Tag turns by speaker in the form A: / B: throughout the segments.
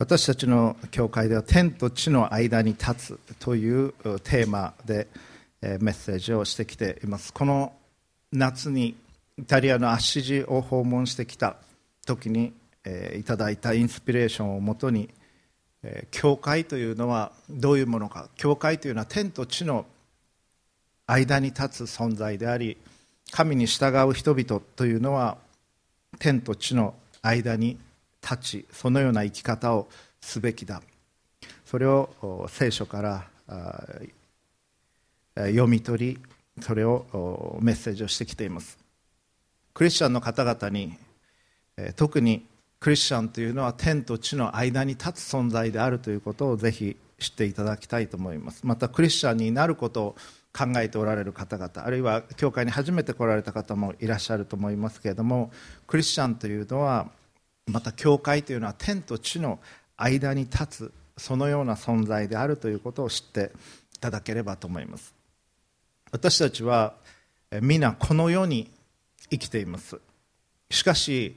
A: 私たちの教会では天と地の間に立つというテーマでメッセージをしてきています。この夏にイタリアのアッシジを訪問してきた時にいただいたインスピレーションをもとに教会というのはどういうものか。教会というのは天と地の間に立つ存在であり神に従う人々というのは天と地の間に立ちそのような生き方をすべきだ。それを聖書から読み取りそれをメッセージをしてきています。クリスチャンの方々に特にクリスチャンというのは天と地の間に立つ存在であるということをぜひ知っていただきたいと思います。またクリスチャンになることを考えておられる方々あるいは教会に初めて来られた方もいらっしゃると思いますけれどもクリスチャンというのはまた教会というのは天と地の間に立つそのような存在であるということを知っていただければと思います。私たちは皆この世に生きています。しかし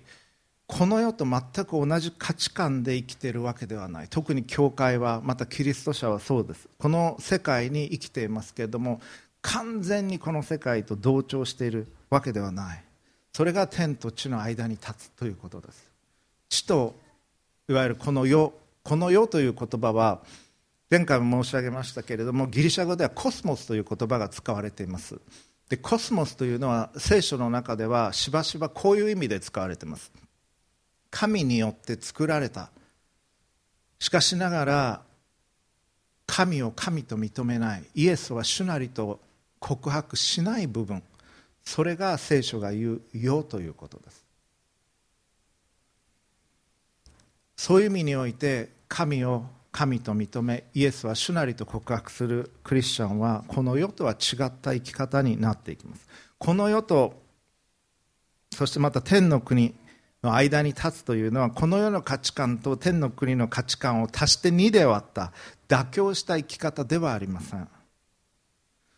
A: この世と全く同じ価値観で生きているわけではない。特に教会はまたキリスト者はそうです。この世界に生きていますけれども完全にこの世界と同調しているわけではない。それが天と地の間に立つということです。地といわゆるこの世この世という言葉は前回も申し上げましたけれどもギリシャ語ではコスモスという言葉が使われています。でコスモスというのは聖書の中ではしばしばこういう意味で使われています。神によって作られた。しかしながら神を神と認めない。イエスは主なりと告白しない部分。それが聖書が言う「世」ということです。そういう意味において神を神と認めイエスは主なりと告白するクリスチャンはこの世とは違った生き方になっていきます。この世とそしてまた天の国の間に立つというのはこの世の価値観と天の国の価値観を足して2で割った妥協した生き方ではありません。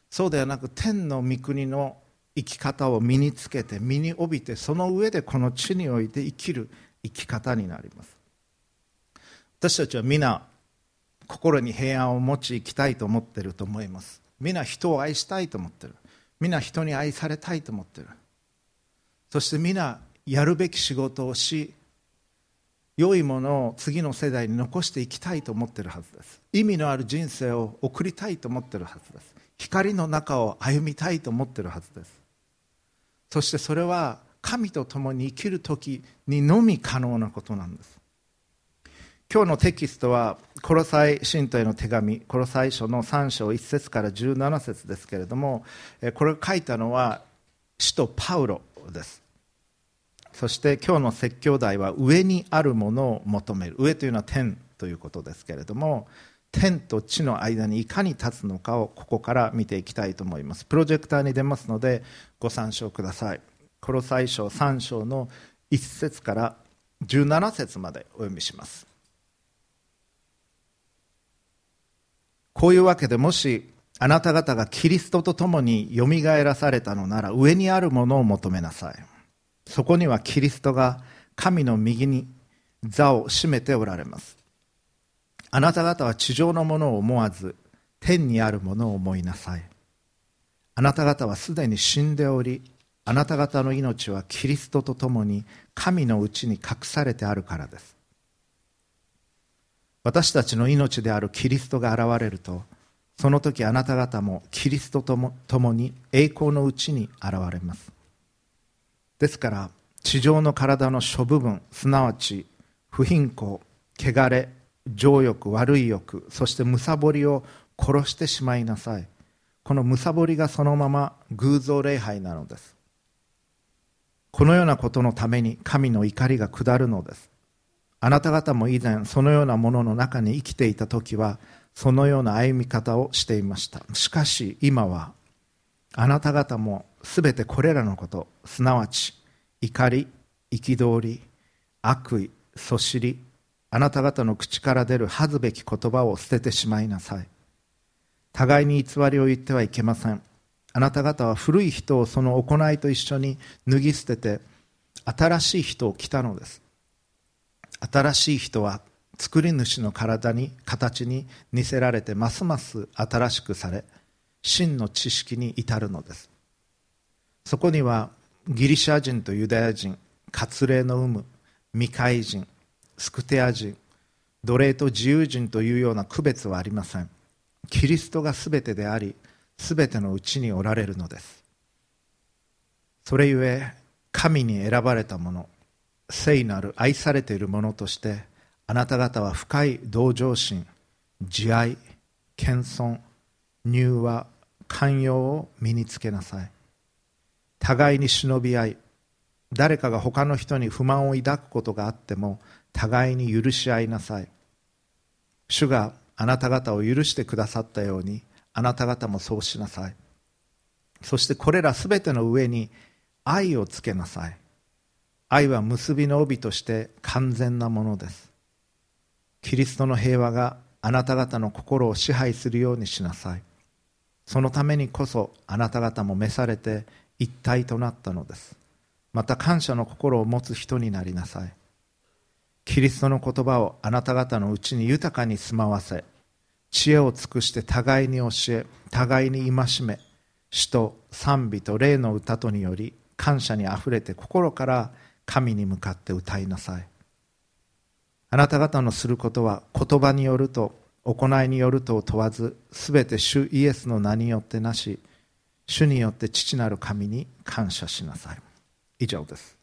A: そうではなく天の御国の生き方を身につけて身に帯びてその上でこの地において生きる生き方になります。私たちは皆心に平安を持ち生きたいと思ってると思います。皆人を愛したいと思っている。皆人に愛されたいと思っている。そして皆やるべき仕事をし良いものを次の世代に残していきたいと思っているはずです。意味のある人生を送りたいと思っているはずです。光の中を歩みたいと思っているはずです。そしてそれは神と共に生きる時にのみ可能なことなんです。今日のテキストは、コロサイ信徒への手紙、コロサイ書の3章1節から17節ですけれども、これを書いたのは、使徒パウロです。そして今日の説教題は、上にあるものを求める。上というのは天ということですけれども、天と地の間にいかに立つのかをここから見ていきたいと思います。プロジェクターに出ますので、ご参照ください。コロサイ書3章の1節から17節までお読みします。こういうわけでもしあなた方がキリストと共によみがえらされたのなら上にあるものを求めなさい。そこにはキリストが神の右に座を占めておられます。あなた方は地上のものを思わず天にあるものを思いなさい。あなた方はすでに死んでおりあなた方の命はキリストと共に神のうちに隠されてあるからです。私たちの命であるキリストが現れるとその時あなた方もキリストとも共に栄光のうちに現れます。ですから地上の体の諸部分すなわち不貧困汚れ情欲悪い欲そしてむさぼりを殺してしまいなさい。このむさぼりがそのまま偶像礼拝なのです。このようなことのために神の怒りが下るのです。あなた方も以前そのようなものの中に生きていた時はそのような歩み方をしていました。しかし今はあなた方もすべてこれらのことすなわち怒り憤り悪意そしりあなた方の口から出る恥ずべき言葉を捨ててしまいなさい。互いに偽りを言ってはいけません。あなた方は古い人をその行いと一緒に脱ぎ捨てて新しい人を着たのです。新しい人は作り主の体に形に似せられてますます新しくされ真の知識に至るのです。そこにはギリシャ人とユダヤ人割礼の有無未開人スクテア人奴隷と自由人というような区別はありません。キリストが全てであり全てのうちにおられるのです。それゆえ神に選ばれた者聖なる愛されている者としてあなた方は深い同情心慈愛謙遜柔和寛容を身につけなさい。互いに忍び合い誰かが他の人に不満を抱くことがあっても互いに許し合いなさい。主があなた方を許してくださったようにあなた方もそうしなさい。そしてこれらすべての上に愛をつけなさい。愛は結びの帯として完全なものです。キリストの平和があなた方の心を支配するようにしなさい。そのためにこそあなた方も召されて一体となったのです。また感謝の心を持つ人になりなさい。キリストの言葉をあなた方のうちに豊かに住まわせ。知恵を尽くして互いに教え互いに戒め。詩と賛美と霊の歌とにより感謝にあふれて心から神に向かって歌いなさい。あなた方のすることは言葉によると行いによると問わずすべて主イエスの名によってなし主によって父なる神に感謝しなさい。以上です。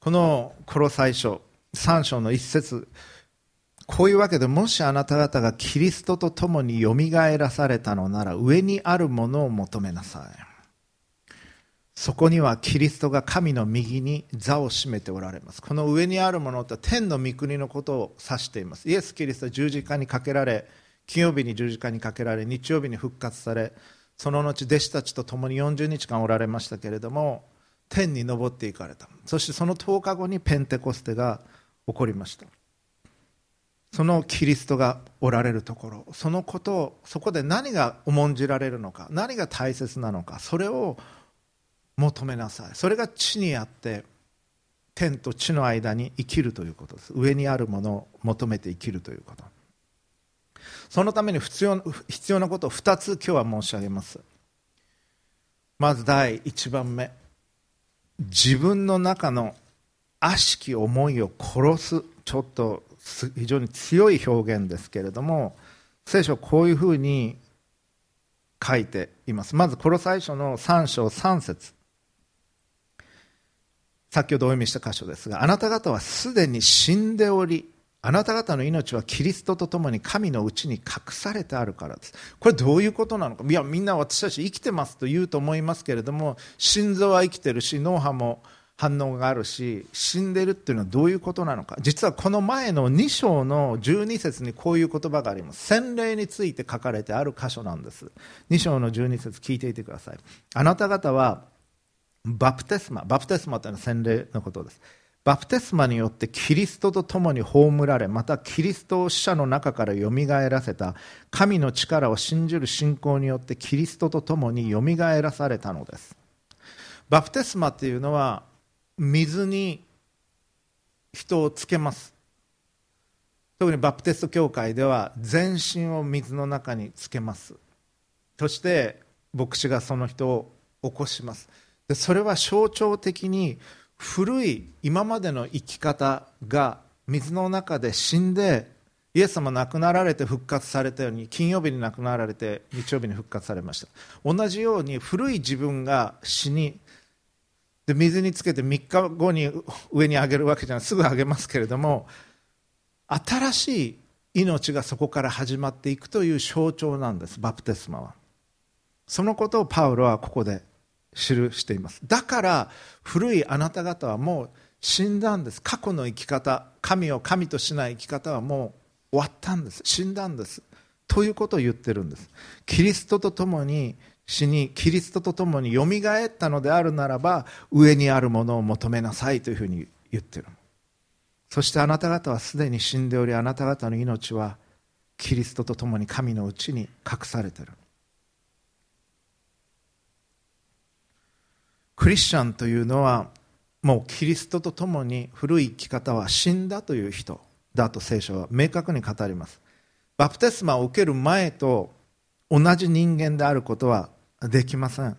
A: このコロ最初3章の一節。こういうわけでもしあなた方がキリストと共によみがえらされたのなら上にあるものを求めなさい。そこにはキリストが神の右に座を占めておられます。この上にあるものとは天の御国のことを指しています。イエス・キリストは十字架にかけられ金曜日に十字架にかけられ日曜日に復活されその後弟子たちと共に40日間おられましたけれども天に昇っていかれた。そしてその10日後にペンテコステが起こりました。そのキリストがおられるところそのことをそこで何が重んじられるのか何が大切なのかそれを求めなさい。それが地にあって天と地の間に生きるということです。上にあるものを求めて生きるということ。そのために必要必要なことを2つ今日は申し上げます。まず第1番目。自分の中の悪しき思いを殺す。ちょっと非常に強い表現ですけれども聖書はこういうふうに書いています。まずこの最初の3章3節。先ほどお読みした箇所ですがあなた方はすでに死んでおりあなた方の命はキリストと共に神のうちに隠されてあるからです。これどういうことなのか。いやみんな私たち生きてますと言うと思いますけれども心臓は生きてるし脳波も反応があるし死んでるっていうのはどういうことなのか。実はこの前の2章の12節にこういう言葉があります。洗礼について書かれてある箇所なんです。2章の12節聞いていてください。あなた方はバプテスマバプテスマというのは洗礼のことです。バプテスマによってキリストと共に葬られまたキリストを死者の中からよみがえらせた神の力を信じる信仰によってキリストと共によみがえらされたのです。バプテスマというのは水に人をつけます。特にバプテスト教会では全身を水の中につけます。そして牧師がその人を起こします。でそれは象徴的に古い今までの生き方が水の中で死んでイエス様亡くなられて復活されたように金曜日に亡くなられて日曜日に復活されました。同じように古い自分が死にで水につけて3日後に上に上げるわけじゃないすぐ上げますけれども新しい命がそこから始まっていくという象徴なんですバプテスマは。そのことをパウロはここで記しています。だから古いあなた方はもう死んだんです。過去の生き方神を神としない生き方はもう終わったんです。死んだんです。ということを言ってるんです。キリストと共に死にキリストと共によみがえったのであるならば上にあるものを求めなさいというふうに言ってるそしてあなた方はすでに死んでおりあなた方の命はキリストと共に神のうちに隠されている。クリスチャンというのはもうキリストと共に古い生き方は死んだという人だと聖書は明確に語ります。バプテスマを受ける前と同じ人間であることはできません。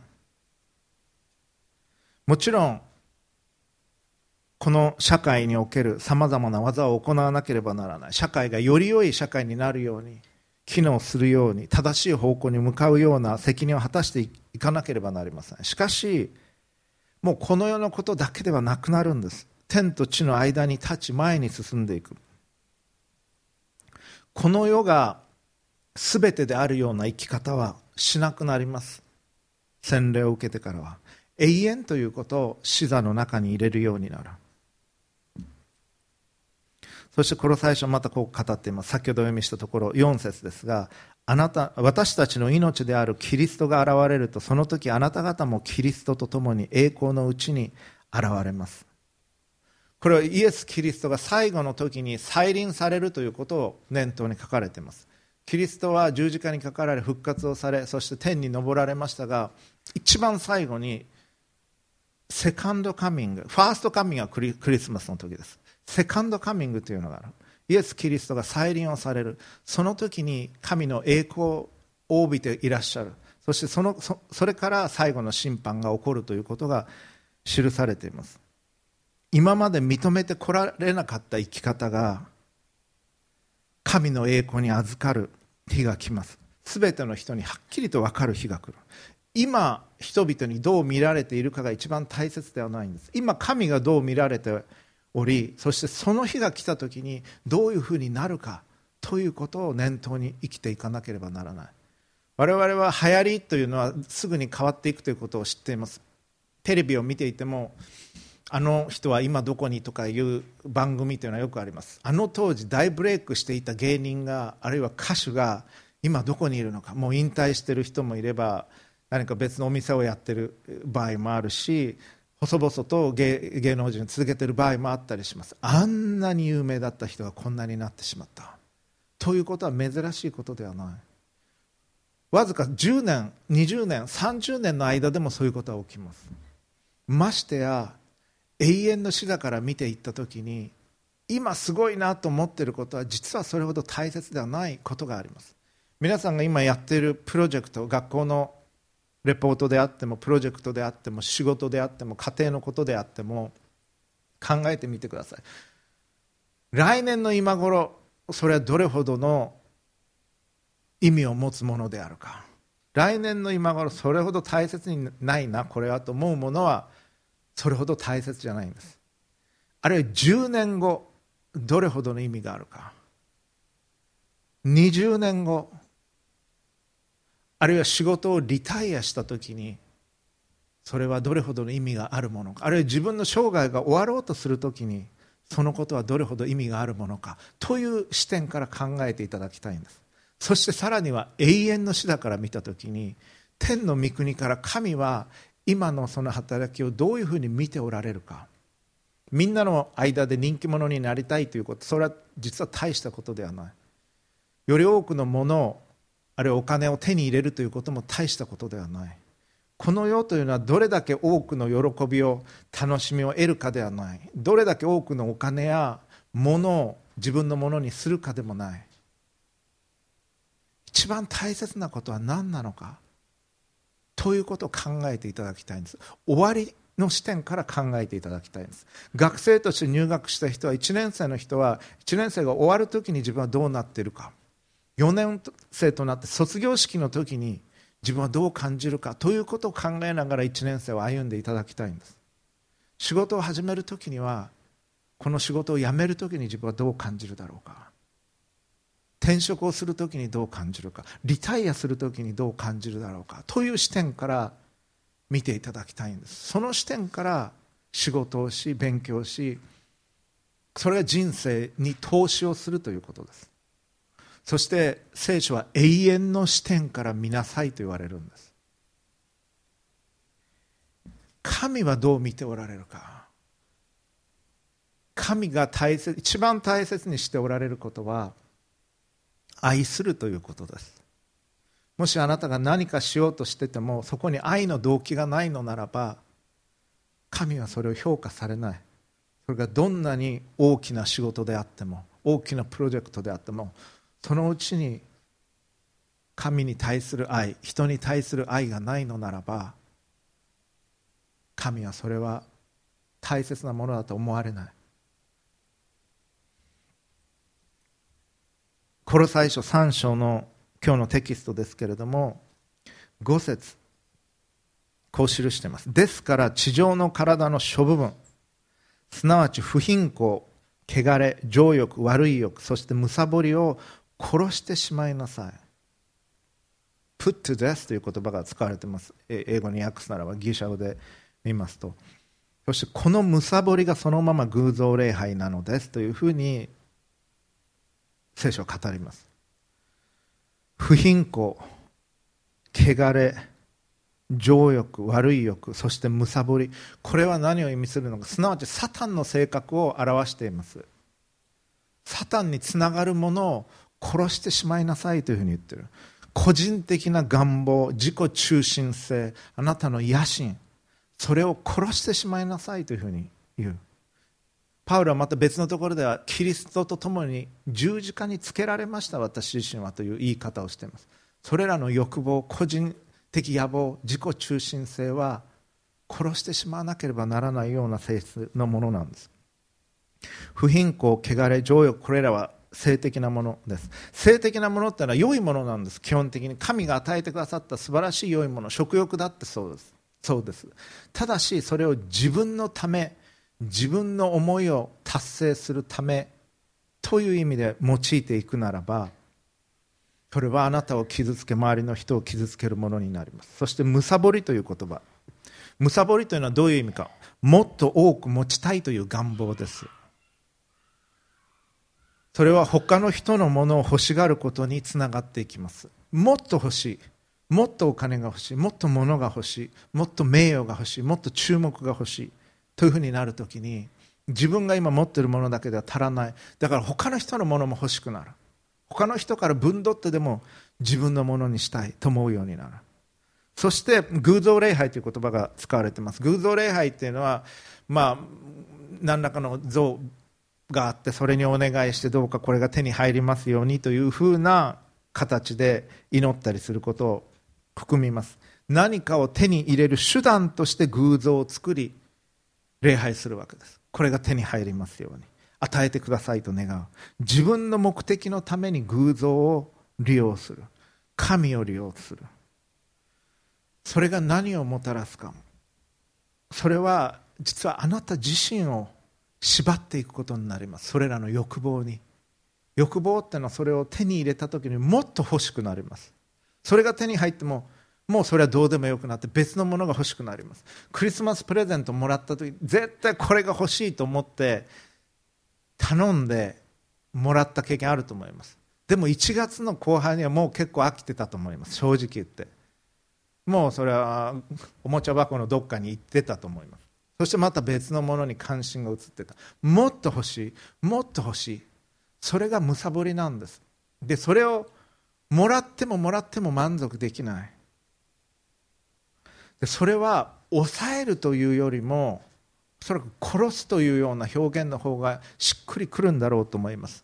A: もちろんこの社会におけるさまざまな技を行わなければならない。社会がより良い社会になるように機能するように正しい方向に向かうような責任を果たしていかなければなりません。しかしもうこの世のことだけではなくなるんです。天と地の間に立ち前に進んでいく。この世が全てであるような生き方はしなくなります。洗礼を受けてからは。永遠ということを死座の中に入れるようになる。そしてこの最初またこう語っています。先ほど読みしたところ4節ですがあなた私たちの命であるキリストが現れるとその時あなた方もキリストと共に栄光のうちに現れます。これはイエス・キリストが最後の時に再臨されるということを念頭に書かれています。キリストは十字架にかかられ復活をされそして天に昇られましたが一番最後にセカンドカミングファーストカミングはクリスマスの時です。セカンドカミングというのがある。イエス・キリストが再臨をされる。その時に神の栄光を帯びていらっしゃる。そしてそのそそれから最後の審判が起こるということが記されています。今まで認めてこられなかった生き方が神の栄光に預かる日が来ます。全ての人にはっきりと分かる日が来る。今人々にどう見られているかが一番大切ではないんです。今神がどう見られておりそしてその日が来た時にどういうふうになるかということを念頭に生きていかなければならない。我々は流行りというのはすぐに変わっていくということを知っています。テレビを見ていてもあの人は今どこにとかいう番組というのはよくあります。あの当時大ブレイクしていた芸人があるいは歌手が今どこにいるのかもう引退してる人もいれば何か別のお店をやってる場合もあるし細々と芸芸能人を続けている場合もあったりします。あんなに有名だった人がこんなになってしまった。ということは珍しいことではない。わずか10年20年30年の間でもそういうことは起きます。ましてや永遠の死だから見ていった時に今すごいなと思っていることは実はそれほど大切ではないことがあります。皆さんが今やっているプロジェクト学校のレポートであってもプロジェクトであっても仕事であっても家庭のことであっても考えてみてください。来年の今頃それはどれほどの意味を持つものであるか。来年の今頃それほど大切にないなこれはと思うものはそれほど大切じゃないんです。あるいは10年後どれほどの意味があるか。20年後あるいは仕事をリタイアした時にそれはどれほどの意味があるものか。あるいは自分の生涯が終わろうとする時にそのことはどれほど意味があるものか。という視点から考えていただきたいんです。そしてさらには永遠の死だから見た時に天の御国から神は今のその働きをどういうふうに見ておられるか。みんなの間で人気者になりたいということそれは実は大したことではない。より多くのものをあるいはお金を手に入れるということも大したことではない。この世というのはどれだけ多くの喜びを楽しみを得るかではない。どれだけ多くのお金や物を自分のものにするかでもない。一番大切なことは何なのか。ということを考えていただきたいんです。終わりの視点から考えていただきたいんです。学生として入学した人は1年生の人は1年生が終わる時に自分はどうなっているか。4年生となって卒業式の時に自分はどう感じるかということを考えながら1年生を歩んでいただきたいんです。仕事を始める時にはこの仕事を辞める時に自分はどう感じるだろうか。転職をする時にどう感じるか。リタイアする時にどう感じるだろうか。という視点から見ていただきたいんです。その視点から仕事をし勉強しそれが人生に投資をするということです。そして聖書は永遠の視点から見なさいと言われるんです。神はどう見ておられるか。神が大切一番大切にしておられることは愛するということです。もしあなたが何かしようとしててもそこに愛の動機がないのならば神はそれを評価されない。それがどんなに大きな仕事であっても大きなプロジェクトであってもそのうちに神に対する愛人に対する愛がないのならば神はそれは大切なものだと思われない。コロサイ書3章の今日のテキストですけれども5節こう記しています。ですから地上の体の諸部分すなわち不貧困汚れ情欲悪い欲そしてむさぼりを殺してしまいなさい。Put to death という言葉が使われています。英語に訳すならばギリシャ語で見ますと。そしてこのむさぼりがそのまま偶像礼拝なのですというふうに聖書は語ります。不貧困汚れ情欲悪い欲そしてむさぼり。これは何を意味するのか。すなわちサタンの性格を表しています。サタンにつながるものを殺してしまいなさいというふうに言ってる。個人的な願望自己中心性あなたの野心それを殺してしまいなさいというふうに言う。パウロはまた別のところではキリストと共に十字架につけられました私自身はという言い方をしています。それらの欲望個人的野望自己中心性は殺してしまわなければならないような性質のものなんです。不貧困汚れ情欲これらは性的なものです。性的なものってのは良いものなんです。基本的に神が与えてくださった素晴らしい良いもの。食欲だってそうです。そうです。ただしそれを自分のため自分の思いを達成するためという意味で用いていくならばそれはあなたを傷つけ周りの人を傷つけるものになります。そしてむさぼりという言葉。むさぼりというのはどういう意味か。もっと多く持ちたいという願望です。それは他の人のものを欲しがることにつながっていきます。もっと欲しい。もっとお金が欲しい。もっと物が欲しい。もっと名誉が欲しい。もっと注目が欲しい。というふうになるときに自分が今持っているものだけでは足らない。だから他の人のものも欲しくなる。他の人から分取ってでも自分のものにしたいと思うようになる。そして偶像礼拝という言葉が使われています。偶像礼拝っていうのはまあ何らかの像があってそれにお願いしてどうかこれが手に入りますようにというふうな形で祈ったりすることを含みます。何かを手に入れる手段として偶像を作り礼拝するわけです。これが手に入りますように。与えてくださいと願う。自分の目的のために偶像を利用する。神を利用する。それが何をもたらすかも。それは実はあなた自身を縛っていくことになります。それらの欲望に。欲望っていうのはそれを手に入れた時にもっと欲しくなります。それが手に入ってももうそれはどうでもよくなって別のものが欲しくなります。クリスマスプレゼントもらった時絶対これが欲しいと思って頼んでもらった経験あると思います。でも1月の後半にはもう結構飽きてたと思います。正直言って。もうそれはおもちゃ箱のどっかに行ってたと思います。そしてまた別のものに関心が移ってた。もっと欲しい。もっと欲しい。それがむさぼりなんです。でそれをもらってももらっても満足できない。でそれは抑えるというよりもおそらく殺すというような表現の方がしっくりくるんだろうと思います。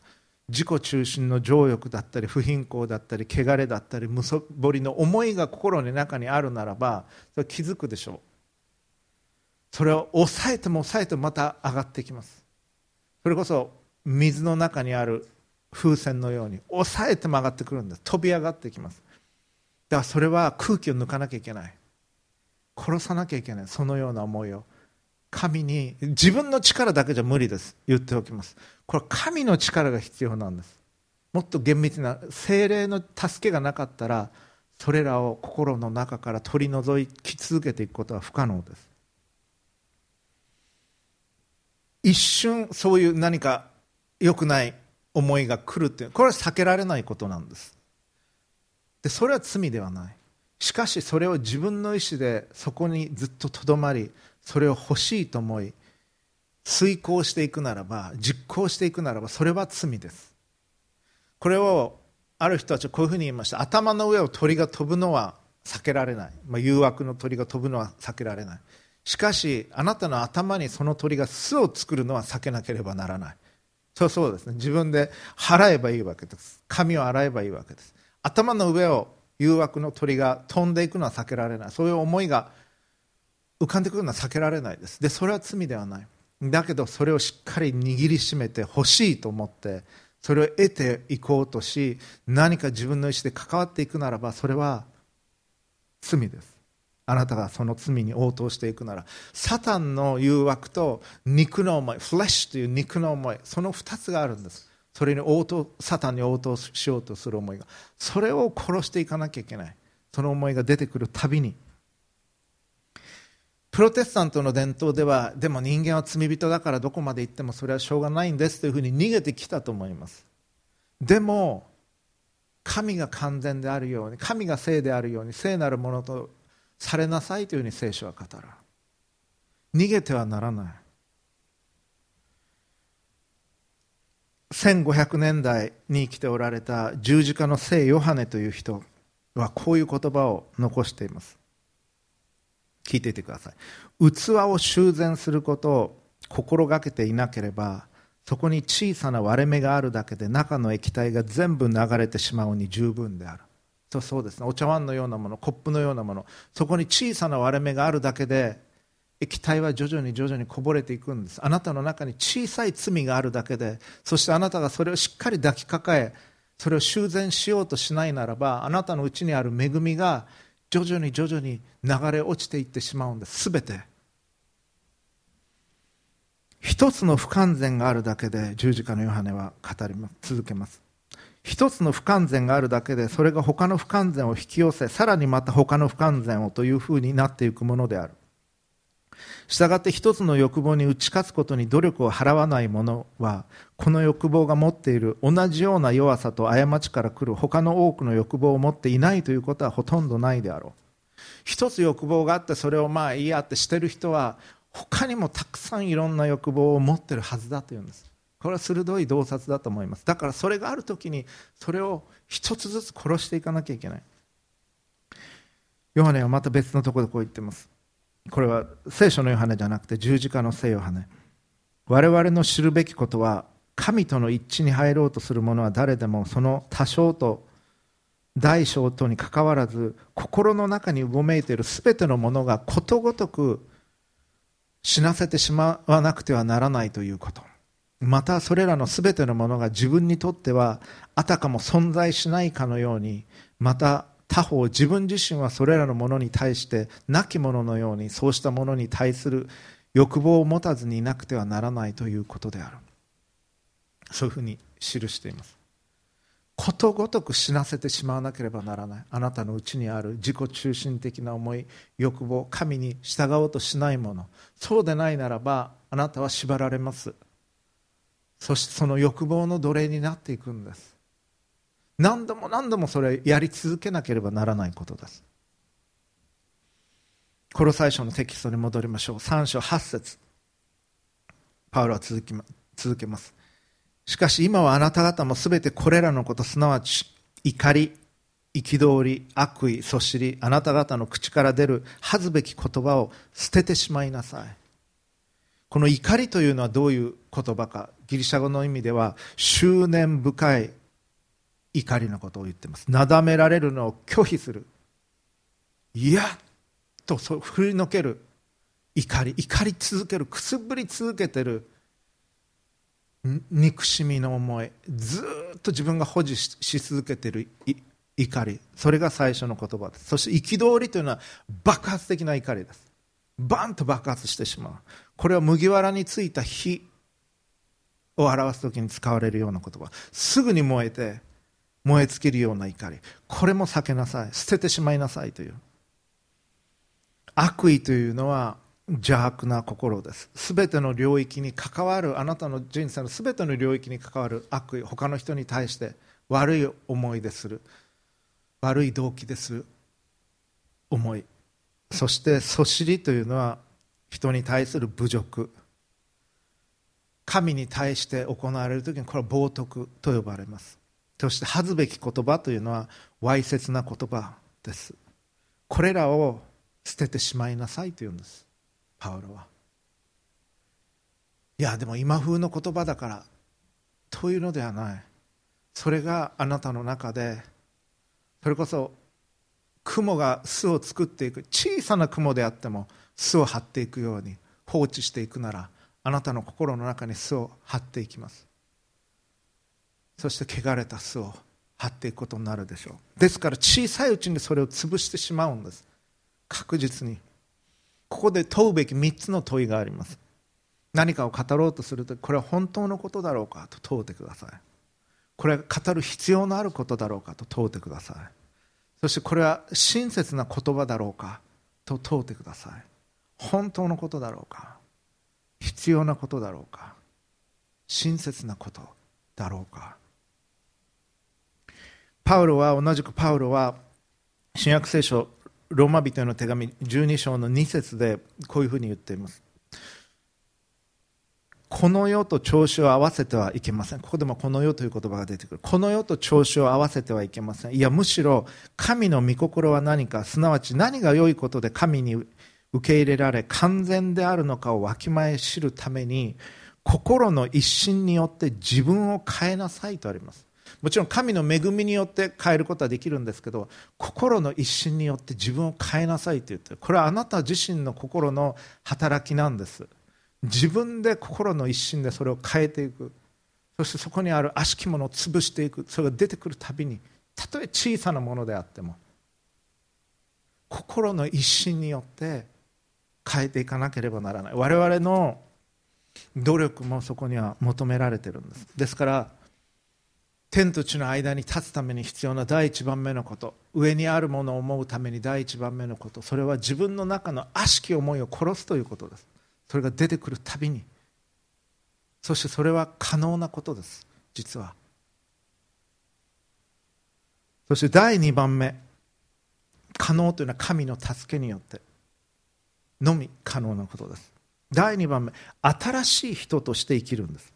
A: 自己中心の情欲だったり不貧困だったり汚れだったりむさぼりの思いが心の中にあるならばそれ気づくでしょう。それを抑えても抑えてもまた上がってきます。それこそ水の中にある風船のように抑えても上がってくるんです。飛び上がってきます。だからそれは空気を抜かなきゃいけない。殺さなきゃいけない。そのような思いを。神に自分の力だけじゃ無理です。言っておきます。これは神の力が必要なんです。もっと厳密な精霊の助けがなかったらそれらを心の中から取り除き続けていくことは不可能です。一瞬そういう何か良くない思いが来るっていうこれは避けられないことなんです。でそれは罪ではない。しかしそれを自分の意思でそこにずっととどまりそれを欲しいと思い遂行していくならば実行していくならばそれは罪です。これをある人たちはこういうふうに言いました。頭の上を鳥が飛ぶのは避けられない、まあ、誘惑の鳥が飛ぶのは避けられない。しかしあなたの頭にその鳥が巣を作るのは避けなければならない。そうそうですね。自分で払えばいいわけです。髪を洗えばいいわけです。頭の上を誘惑の鳥が飛んでいくのは避けられない。そういう思いが浮かんでくるのは避けられないです。でそれは罪ではない。だけどそれをしっかり握りしめて欲しいと思ってそれを得ていこうとし何か自分の意思で関わっていくならばそれは罪です。あなたがその罪に応答していくならサタンの誘惑と肉の思いフレッシュという肉の思いその2つがあるんです。それに応答サタンに応答しようとする思いが。それを殺していかなきゃいけない。その思いが出てくるたびに。プロテスタントの伝統ではでも人間は罪人だからどこまで行ってもそれはしょうがないんですというふうに逃げてきたと思います。でも神が完全であるように神が聖であるように聖なるものとされなさいというふうに聖書は語る逃げてはならない。1500年代に生きておられた十字架の聖ヨハネという人はこういう言葉を残しています。聞いていてください。器を修繕することを心がけていなければそこに小さな割れ目があるだけで中の液体が全部流れてしまうに十分である。とそうですね。お茶碗のようなものコップのようなものそこに小さな割れ目があるだけで液体は徐々に徐々にこぼれていくんです。あなたの中に小さい罪があるだけでそしてあなたがそれをしっかり抱きかかえそれを修繕しようとしないならばあなたのうちにある恵みが徐々に徐々に流れ落ちていってしまうんです。全て。一つの不完全があるだけで十字架のヨハネは語り続けます。一つの不完全があるだけでそれが他の不完全を引き寄せさらにまた他の不完全をというふうになっていくものである。したがって一つの欲望に打ち勝つことに努力を払わない者はこの欲望が持っている同じような弱さと過ちから来る他の多くの欲望を持っていないということはほとんどないであろう。一つ欲望があってそれをまあいいやってしてる人は他にもたくさんいろんな欲望を持ってるはずだというんです。これは鋭い洞察だと思います。だからそれがある時にそれを一つずつ殺していかなきゃいけない。ヨハネはまた別のところでこう言ってます。これは聖書のヨハネじゃなくて十字架の聖ヨハネ。我々の知るべきことは神との一致に入ろうとする者は誰でもその多少と大小とにかかわらず心の中にうごめいている全てのものがことごとく死なせてしまわなくてはならないということ。またそれらの全てのものが自分にとってはあたかも存在しないかのようにまた他方自分自身はそれらのものに対して亡き者のようにそうしたものに対する欲望を持たずにいなくてはならないということである。そういうふうに記しています。ことごとく死なせてしまわなければならない。あなたのうちにある自己中心的な思い欲望神に従おうとしないもの。そうでないならばあなたは縛られます。そしてその欲望の奴隷になっていくんです。何度も何度もそれやり続けなければならないことです。コロサイ書のテキストに戻りましょう。3章8節。パウロは続き、ま、続けます。しかし今はあなた方もすべてこれらのことすなわち怒り憤り悪意そしりあなた方の口から出る恥ずべき言葉を捨ててしまいなさい。この怒りというのはどういう言葉かギリシャ語の意味では執念深い怒りのことを言ってます。なだめられるのを拒否する。いやと振りのける怒り。怒り続けるくすぶり続けてる。憎しみの思い。ずっと自分が保持し続けてる。怒り。それが最初の言葉です。そして憤りというのは爆発的な怒りです。バンと爆発してしまう。これは麦わらについた火を表す時に使われるような言葉。すぐに燃えて燃え尽きるような怒り。これも避けなさい。捨ててしまいなさいという。悪意というのは邪悪な心です。全ての領域に関わるあなたの人生の全ての領域に関わる悪意他の人に対して悪い思いでする。悪い動機でする。思い。そしてそしりというのは人に対する侮辱。神に対して行われる時にこれは冒涜と呼ばれます。そして恥ずべき言葉というのはわいせつな言葉です。これらを捨ててしまいなさいというんです。パウロは。いやでも今風の言葉だからというのではない。それがあなたの中でそれこそ雲が巣を作っていく小さな雲であっても巣を張っていくように放置していくならあなたの心の中に巣を張っていきます。そして汚れた巣を張っていくことになるでしょう。ですから小さいうちにそれを潰してしまうんです。確実に。ここで問うべき3つの問いがあります。何かを語ろうとするとこれは本当のことだろうかと問うてください。これは語る必要のあることだろうかと問うてください。そしてこれは親切な言葉だろうかと問うてください。本当のことだろうか。必要なことだろうか？親切なことだろうか？パウロは同じくパウロは新約聖書ローマ人への手紙12章の2節でこういうふうに言っています。この世と調子を合わせてはいけません。ここでもこの世という言葉が出てくる。この世と調子を合わせてはいけません。いやむしろ神の御心は何かすなわち何が良いことで神に受け入れられ完全であるのかをわきまえ知るために心の一心によって自分を変えなさいとあります。もちろん神の恵みによって変えることはできるんですけど心の一心によって自分を変えなさいと言ってこれはあなた自身の心の働きなんです。自分で心の一心でそれを変えていく。そしてそこにある悪しきものを潰していく。それが出てくるたびにたとえ小さなものであっても心の一心によって変えていかなければならない。我々の努力もそこには求められてるんです。ですから天と地の間に立つために必要な第一番目のこと上にあるものを思うために第一番目のことそれは自分の中の悪しき思いを殺すということです。それが出てくるたびに。そしてそれは可能なことです。実は。そして第2番目。可能というのは神の助けによって。のみ可能なことです。第2番目新しい人として生きるんです。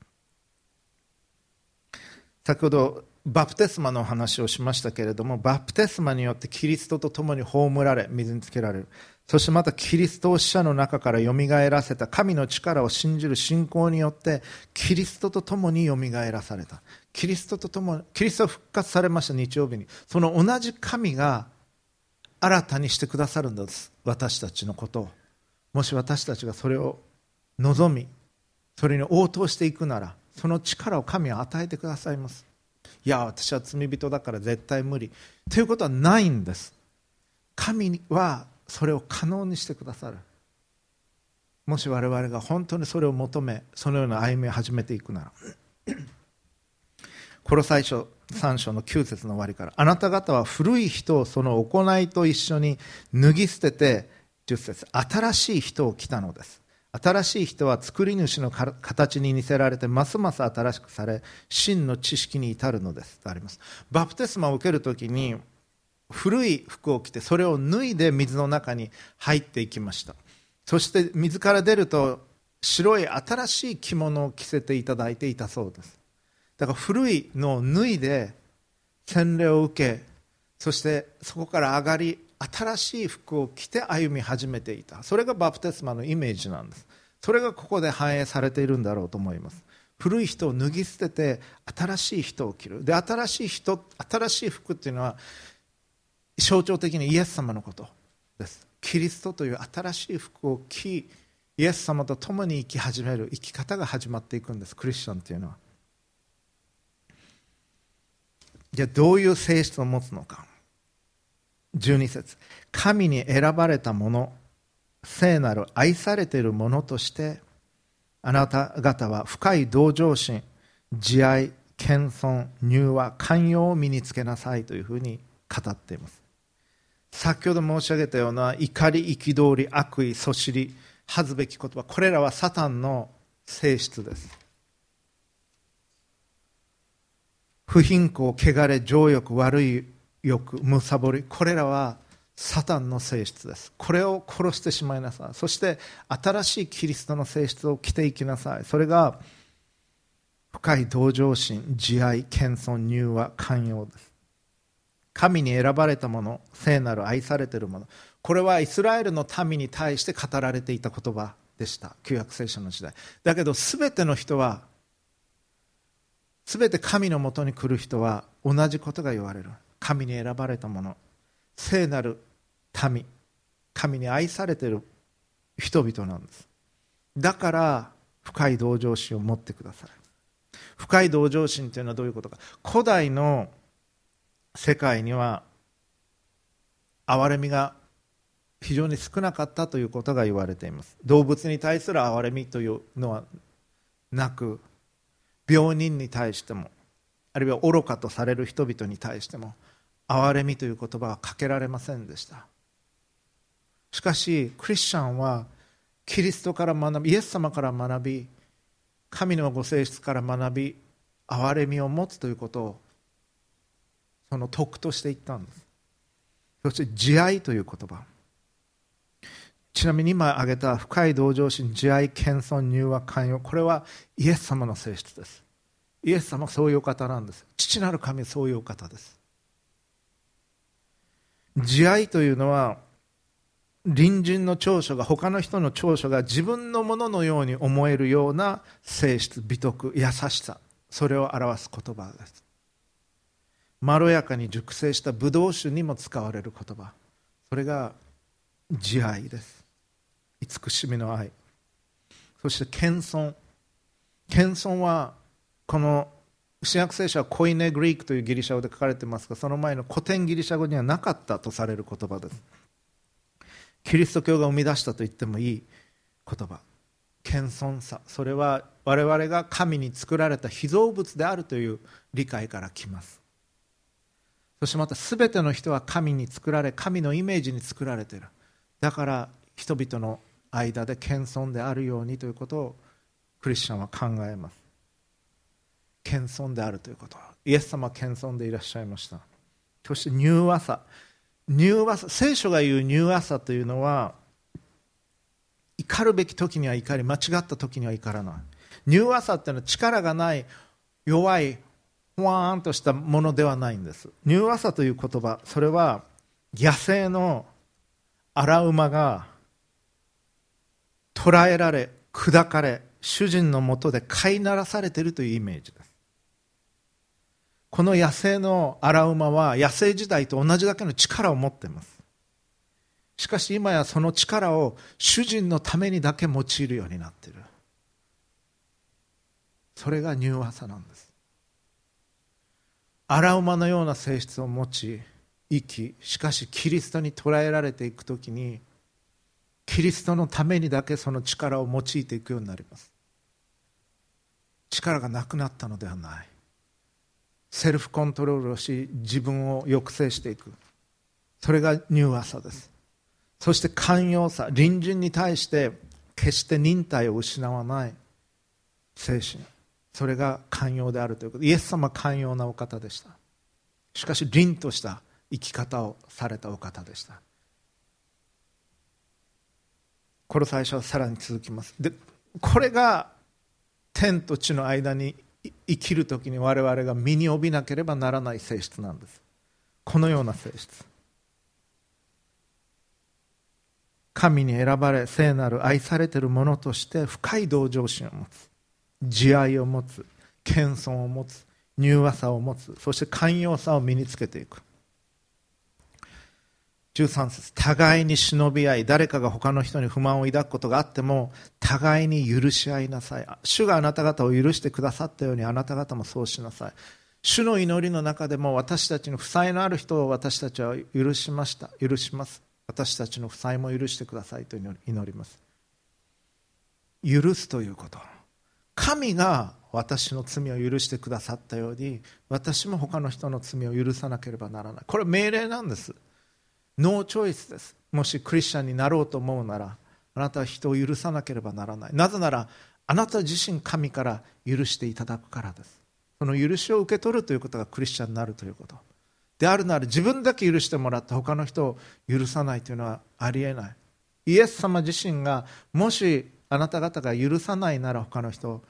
A: 先ほどバプテスマの話をしましたけれどもバプテスマによってキリストと共に葬られ水につけられる。そしてまたキリストを死者の中からよみがえらせた神の力を信じる信仰によってキリストと共によみがえらされた。キリストと共にキリストは復活されました日曜日に。その同じ神が新たにしてくださるんです。私たちのことを。もし私たちがそれを望みそれに応答していくならその力を神は与えてくださいます。いや私は罪人だから絶対無理。ということはないんです。神はそれを可能にしてくださる。もし我々が本当にそれを求めそのような歩みを始めていくなら。この最初3章の9節の終わりからあなた方は古い人をその行いと一緒に脱ぎ捨てて10節新しい人を来たのです。新しい人は作り主の形に似せられてますます新しくされ真の知識に至るのです。とあります。バプテスマを受けるときに古い服を着てそれを脱いで水の中に入っていきました。そして水から出ると白い新しい着物を着せていただいていたそうです。だから古いのを脱いで洗礼を受けそしてそこから上がり新しい服を着て歩み始めていた。それがバプテスマのイメージなんです。それがここで反映されているんだろうと思います。古い人を脱ぎ捨てて新しい人を着る。で新しい人新しい服っていうのは象徴的にイエス様のことです。キリストという新しい服を着イエス様と共に生き始める生き方が始まっていくんです。クリスチャンというのは。じゃあどういう性質を持つのか。12節。神に選ばれた者聖なる愛されている者としてあなた方は深い同情心慈愛謙遜柔和寛容を身につけなさいというふうに語っています。先ほど申し上げたような怒り憤り悪意そしり恥ずべき言葉これらはサタンの性質です。不貧困汚れ情欲悪い欲むさぼり。これらはサタンの性質です。これを殺してしまいなさい。そして新しいキリストの性質を着ていきなさい。それが深い同情心慈愛謙遜柔和寛容です。神に選ばれたもの聖なる愛されているもの。これはイスラエルの民に対して語られていた言葉でした。旧約聖書の時代。だけど全ての人は全て神のもとに来る人は同じことが言われる。神に選ばれたもの。聖なる民。神に愛されている人々なんです。だから深い同情心を持ってください。深い同情心というのはどういうことか。古代の世界には憐れみが非常に少なかったということが言われています。動物に対する憐れみというのはなく病人に対してもあるいは愚かとされる人々に対しても憐れみという言葉はかけられませんでした。しかしクリスチャンはキリストから学びイエス様から学び神のご性質から学び憐れみを持つということをその徳として言ったんです。そして慈愛という言葉。ちなみに今挙げた深い同情心慈愛謙遜柔和寛容これはイエス様の性質です。イエス様はそういうお方なんです。父なる神はそういうお方です。慈愛というのは隣人の長所が他の人の長所が自分のもののように思えるような性質美徳優しさそれを表す言葉です。まろやかに熟成したブドウ酒にも使われる言葉。それが慈愛です。慈しみの愛。そして謙遜。謙遜はこの新約聖書はコイネグリークというギリシャ語で書かれていますがその前の古典ギリシャ語にはなかったとされる言葉です。キリスト教が生み出したと言ってもいい言葉。謙遜さ。それは我々が神に作られた被造物であるという理解から来ます。そしてまた全ての人は神に作られ神のイメージに作られている。だから人々の間で謙遜であるようにということをクリスチャンは考えます。謙遜であるということ。イエス様は謙遜でいらっしゃいました。そして柔和さ柔和さ聖書が言う柔和さというのは怒るべき時には怒り間違った時には怒らない。柔和さっていうのは力がない弱いふわーんとしたものではないんです。柔和さという言葉それは野生の荒馬が捕らえられ砕かれ主人のもとで飼いならされているというイメージ。この野生の荒馬は野生時代と同じだけの力を持っています。しかし今やその力を主人のためにだけ用いるようになっている。それが柔和さなんです。荒馬のような性質を持ち生きしかしキリストに捉えられていくときにキリストのためにだけその力を用いていくようになります。力がなくなったのではない。セルフコントロールをし自分を抑制していく。それが柔和さです。そして寛容さ。隣人に対して決して忍耐を失わない。精神。それが寛容であるということ。イエス様は寛容なお方でした。しかし凛とした生き方をされたお方でした。この最初はさらに続きます。でこれが天と地の間に生きる時に我々が身に帯びなければならない性質なんです。このような性質。神に選ばれ聖なる愛されている者として深い同情心を持つ。慈愛を持つ。謙遜を持つ。柔和さを持つ。そして寛容さを身につけていく。13節互いに忍び合い誰かが他の人に不満を抱くことがあっても互いに許し合いなさい。主があなた方を許してくださったようにあなた方もそうしなさい。主の祈りの中でも私たちの負債のある人を私たちは許しました。許します。私たちの負債も許してくださいと祈ります。許すということ。神が私の罪を許してくださったように私も他の人の罪を許さなければならない。これ命令なんです。ノーチョイスです。もしクリスチャンになろうと思うならあなたは人を許さなければならない。なぜならあなた自身神から許していただくからです。その許しを受け取るということがクリスチャンになるということ。であるなら自分だけ許してもらって他の人を許さないというのはありえない。イエス様自身がもしあなた方が許さないなら他の人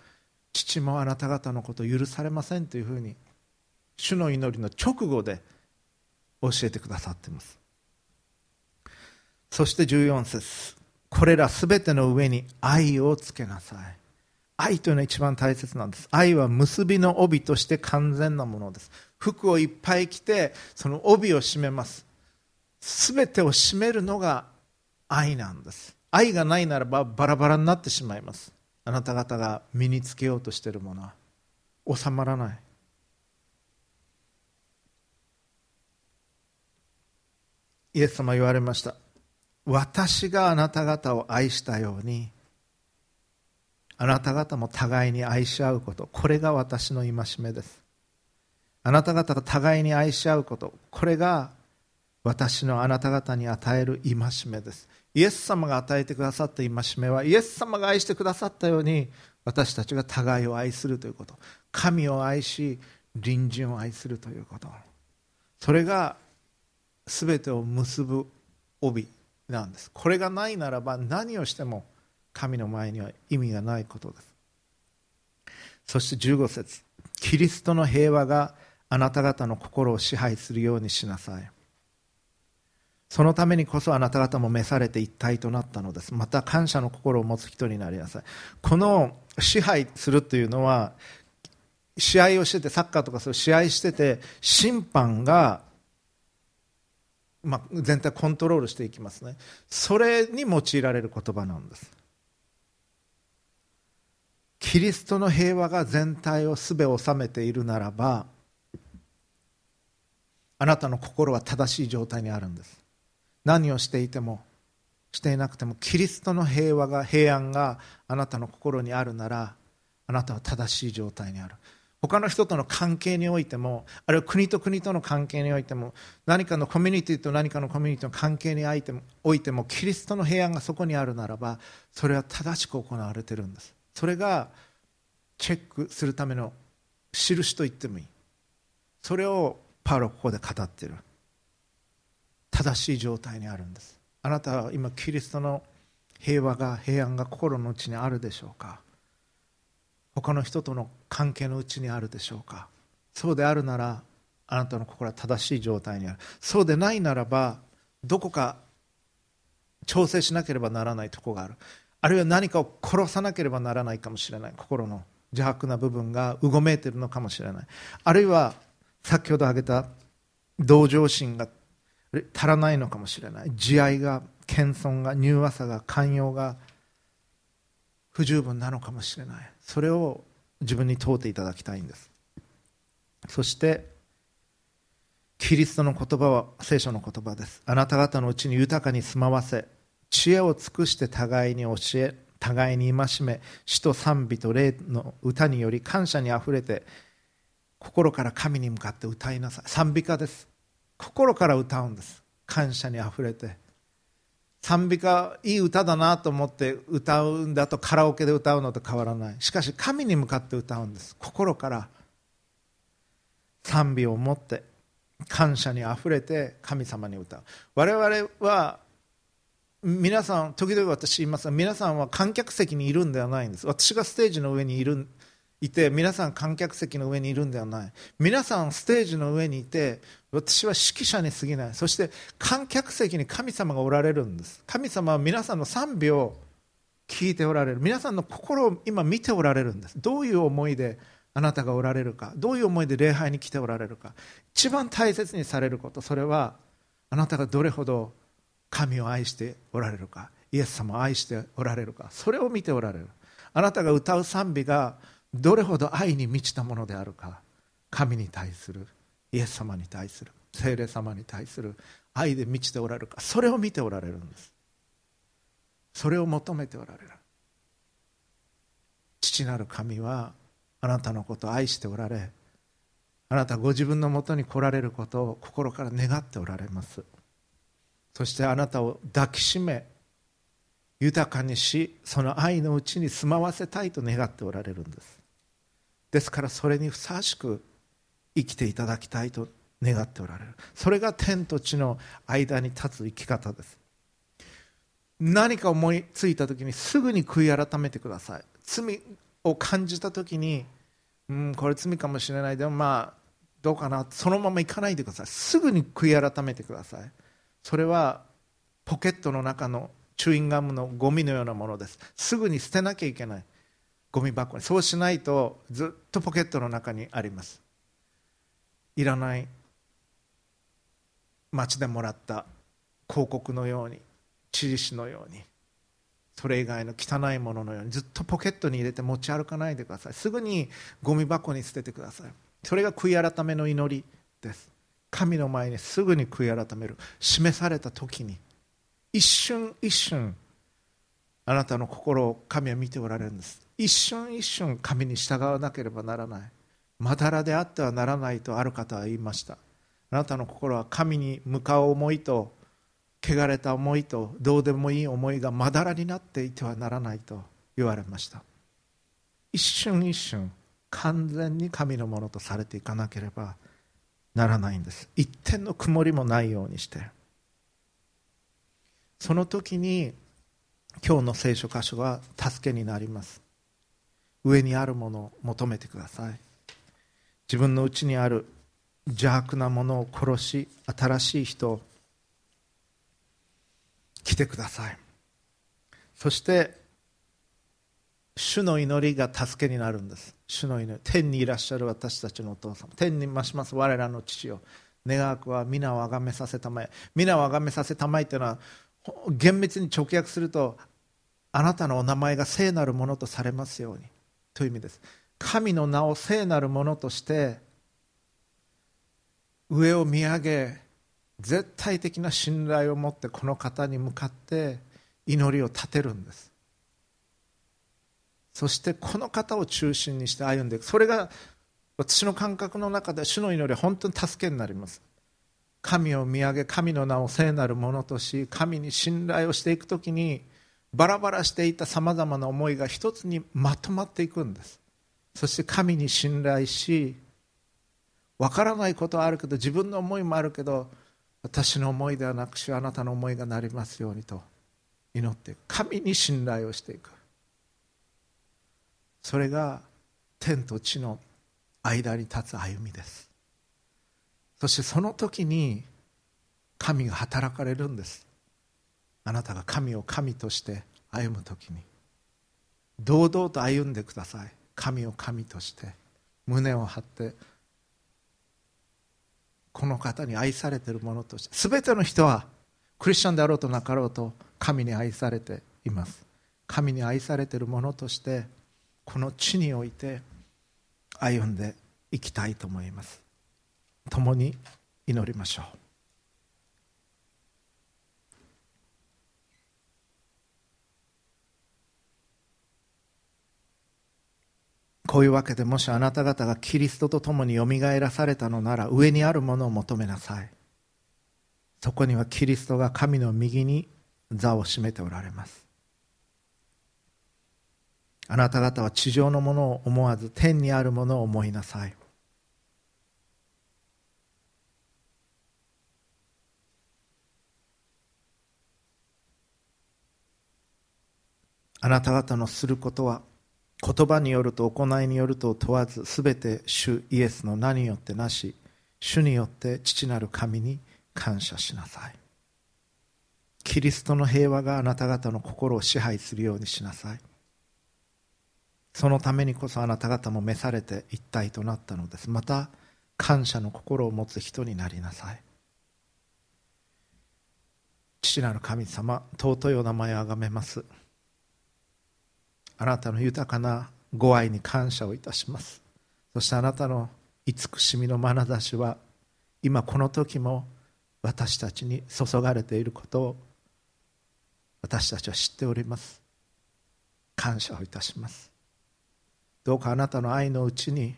A: 父もあなた方のことを許されませんというふうに主の祈りの直後で教えてくださっています。そして14節。これらすべての上に愛をつけなさい。愛というのは一番大切なんです。愛は結びの帯として完全なものです。服をいっぱい着てその帯を締めます。すべてを締めるのが愛なんです。愛がないならばバラバラになってしまいます。あなた方が身につけようとしているものは。収まらない。イエス様言われました。私があなた方を愛したようにあなた方も互いに愛し合うこと。これが私の戒めです。あなた方が互いに愛し合うこと。これが私のあなた方に与える戒めです。イエス様が与えてくださった戒めはイエス様が愛してくださったように私たちが互いを愛するということ。神を愛し隣人を愛するということ。それが全てを結ぶ帯。なんです。これがないならば何をしても神の前には意味がないことです。そして15節。キリストの平和があなた方の心を支配するようにしなさい。そのためにこそあなた方も召されて一体となったのです。また感謝の心を持つ人になりなさい。この支配するというのは試合をしててサッカーとかそう試合してて審判がまあ、全体コントロールしていきますね。それに用いられる言葉なんです。キリストの平和が全体をすべ収めているならばあなたの心は正しい状態にあるんです。何をしていてもしていなくてもキリストの平和が平安があなたの心にあるならあなたは正しい状態にある。他の人との関係においてもあるいは国と国との関係においても何かのコミュニティと何かのコミュニティの関係においてもキリストの平安がそこにあるならばそれは正しく行われているんです。それがチェックするための印と言ってもいい。それをパウロはここで語っている。正しい状態にあるんです。あなたは今キリストの平和が平安が心の内にあるでしょうか？他の人との関係のうちにあるでしょうか。そうであるならあなたの心は正しい状態にある。そうでないならばどこか調整しなければならないとこがある。あるいは何かを殺さなければならないかもしれない。心の邪悪な部分がうごめいているのかもしれない。あるいは先ほど挙げた同情心が足らないのかもしれない。慈愛が謙遜が柔和さが寛容が不十分なのかもしれない。それを自分に問うていただきたいんです。そしてキリストの言葉は聖書の言葉です。あなた方のうちに豊かに住まわせ知恵を尽くして互いに教え互いに戒め死と賛美と霊の歌により感謝にあふれて心から神に向かって歌いなさい。賛美歌です。心から歌うんです。感謝にあふれて。賛美歌いい歌だなと思って歌うんだとカラオケで歌うのと変わらない。しかし神に向かって歌うんです。心から賛美を持って感謝にあふれて神様に歌う。我々は皆さん時々私言いますが皆さんは観客席にいるんではないんです。私がステージの上にいるいて皆さん観客席の上にいるんではない。皆さんステージの上にいて私は指揮者に過ぎない。そして観客席に神様がおられるんです。神様は皆さんの賛美を聞いておられる。皆さんの心を今見ておられるんです。どういう思いであなたがおられるか。どういう思いで礼拝に来ておられるか。一番大切にされること。それはあなたがどれほど神を愛しておられるか。イエス様を愛しておられるか。それを見ておられる。あなたが歌う賛美がどれほど愛に満ちたものであるか。神に対する。イエス様に対する聖霊様に対する愛で満ちておられるか。それを見ておられるんです。それを求めておられる。父なる神はあなたのことを愛しておられあなたご自分のもとに来られることを心から願っておられます。そしてあなたを抱きしめ豊かにしその愛のうちに住まわせたいと願っておられるんです。ですからそれにふさわしく生きていただきたいと願っておられる。それが天と地の間に立つ生き方です。何か思いついた時にすぐに悔い改めてください。罪を感じた時にうんこれ罪かもしれない。でもまあどうかな。そのまま行かないでください。すぐに悔い改めてください。それはポケットの中のチューインガムのゴミのようなものです。すぐに捨てなきゃいけないゴミ箱。にそうしないとずっとポケットの中にあります。いらない。街でもらった広告のように知事のようにそれ以外の汚いもののようにずっとポケットに入れて持ち歩かないでください。すぐにゴミ箱に捨ててください。それが悔い改めの祈りです。神の前にすぐに悔い改める。示された時に一瞬一瞬あなたの心を神は見ておられるんです。一瞬一瞬神に従わなければならない。まだらであってはならないとある方は言いました。あなたの心は神に向かう思いと汚れた思いとどうでもいい思いがまだらになっていてはならないと言われました。一瞬一瞬完全に神のものとされていかなければならないんです。一点の曇りもないようにして。その時に今日の聖書箇所は助けになります。上にあるものを求めてください。自分のうちにある邪悪なものを殺し新しい人を来てください。そして主の祈りが助けになるんです。主の祈り。天にいらっしゃる私たちのお父様。天に増します。我らの父よ。願わくは皆を崇めさせたまえ。皆を崇めさせたまえというのは厳密に直訳するとあなたのお名前が聖なるものとされますように。という意味です。神の名を聖なるものとして上を見上げ絶対的な信頼を持ってこの方に向かって祈りを立てるんです。そしてこの方を中心にして歩んでいく。それが私の感覚の中で主の祈りは本当に助けになります。神を見上げ神の名を聖なるものとし神に信頼をしていくときにバラバラしていたさまざまな思いが一つにまとまっていくんです。そして神に信頼し分からないことはあるけど自分の思いもあるけど私の思いではなくしあなたの思いがなりますようにと祈っていく神に信頼をしていく。それが天と地の間に立つ歩みです。そしてその時に神が働かれるんです。あなたが神を神として歩む時に。堂々と歩んでください。神を神として胸を張ってこの方に愛されているものとして全ての人はクリスチャンであろうとなかろうと神に愛されています。神に愛されているものとしてこの地において歩んでいきたいと思います。共に祈りましょう。こういうわけでもしあなた方がキリストと共によみがえらされたのなら上にあるものを求めなさい。そこにはキリストが神の右に座を占めておられます。あなた方は地上のものを思わず天にあるものを思いなさい。あなた方のすることは言葉によると行いによると問わずすべて主イエスの名によってなし主によって父なる神に感謝しなさい。キリストの平和があなた方の心を支配するようにしなさい。そのためにこそあなた方も召されて一体となったのです。また感謝の心を持つ人になりなさい。父なる神様尊いお名前をあがめます。あなたの豊かなご愛に感謝をいたします。そしてあなたの慈しみの眼差しは今この時も私たちに注がれていることを私たちは知っております。感謝をいたします。どうかあなたの愛のうちに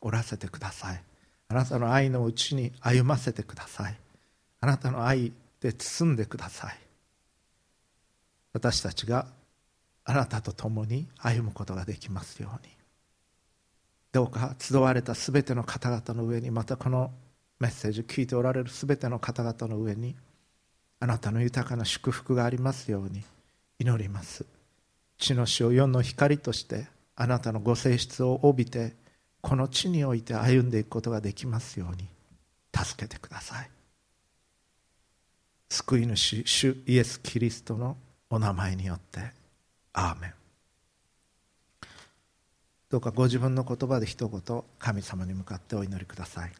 A: おらせてください。あなたの愛のうちに歩ませてください。あなたの愛で包んでください。私たちがあなたと共に歩むことができますように。どうか集われたすべての方々の上にまたこのメッセージを聞いておられるすべての方々の上にあなたの豊かな祝福がありますように祈ります。地の死を世の光としてあなたのご性質を帯びてこの地において歩んでいくことができますように助けてください。救い主主イエス・キリストのお名前によってアーメンどうかご自分の言葉で一言神様に向かってお祈りください。